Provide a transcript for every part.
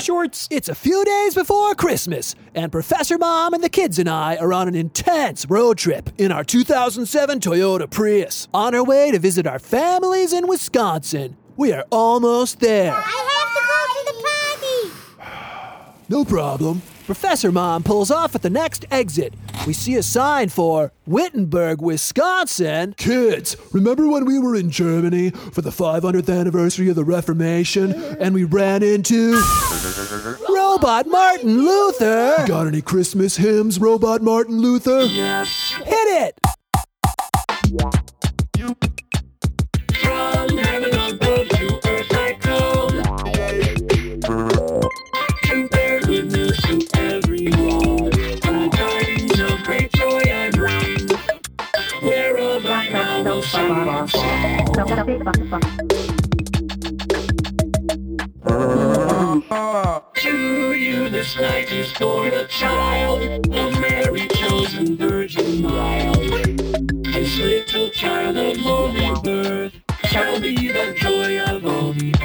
Shorts. It's a few days before Christmas, and Professor Mom and the kids and I are on an intense road trip in our 2007 Toyota Prius on our way to visit our families in Wisconsin. We are almost there. I have to go to the party. No problem. Professor Mom pulls off at the next exit. We see a sign for Wittenberg, Wisconsin. Kids, remember when we were in Germany for the 500th anniversary of the Reformation and we ran into Robot Martin Luther? Got any Christmas hymns, Robot Martin Luther? Yes. Hit it! To you this night is born a child, a Mary chosen virgin mild. This little child of holy birth shall be the joy of all the earth.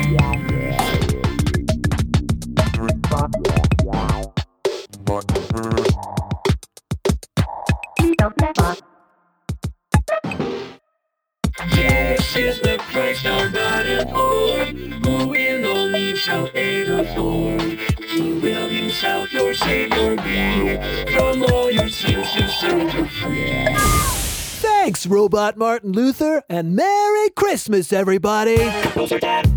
Is the Christ our God and who in all need shall aid us all. He will himself your Savior be, from all your sins to set you free. Thanks, Robot Martin Luther, and Merry Christmas, everybody! Apples are dead.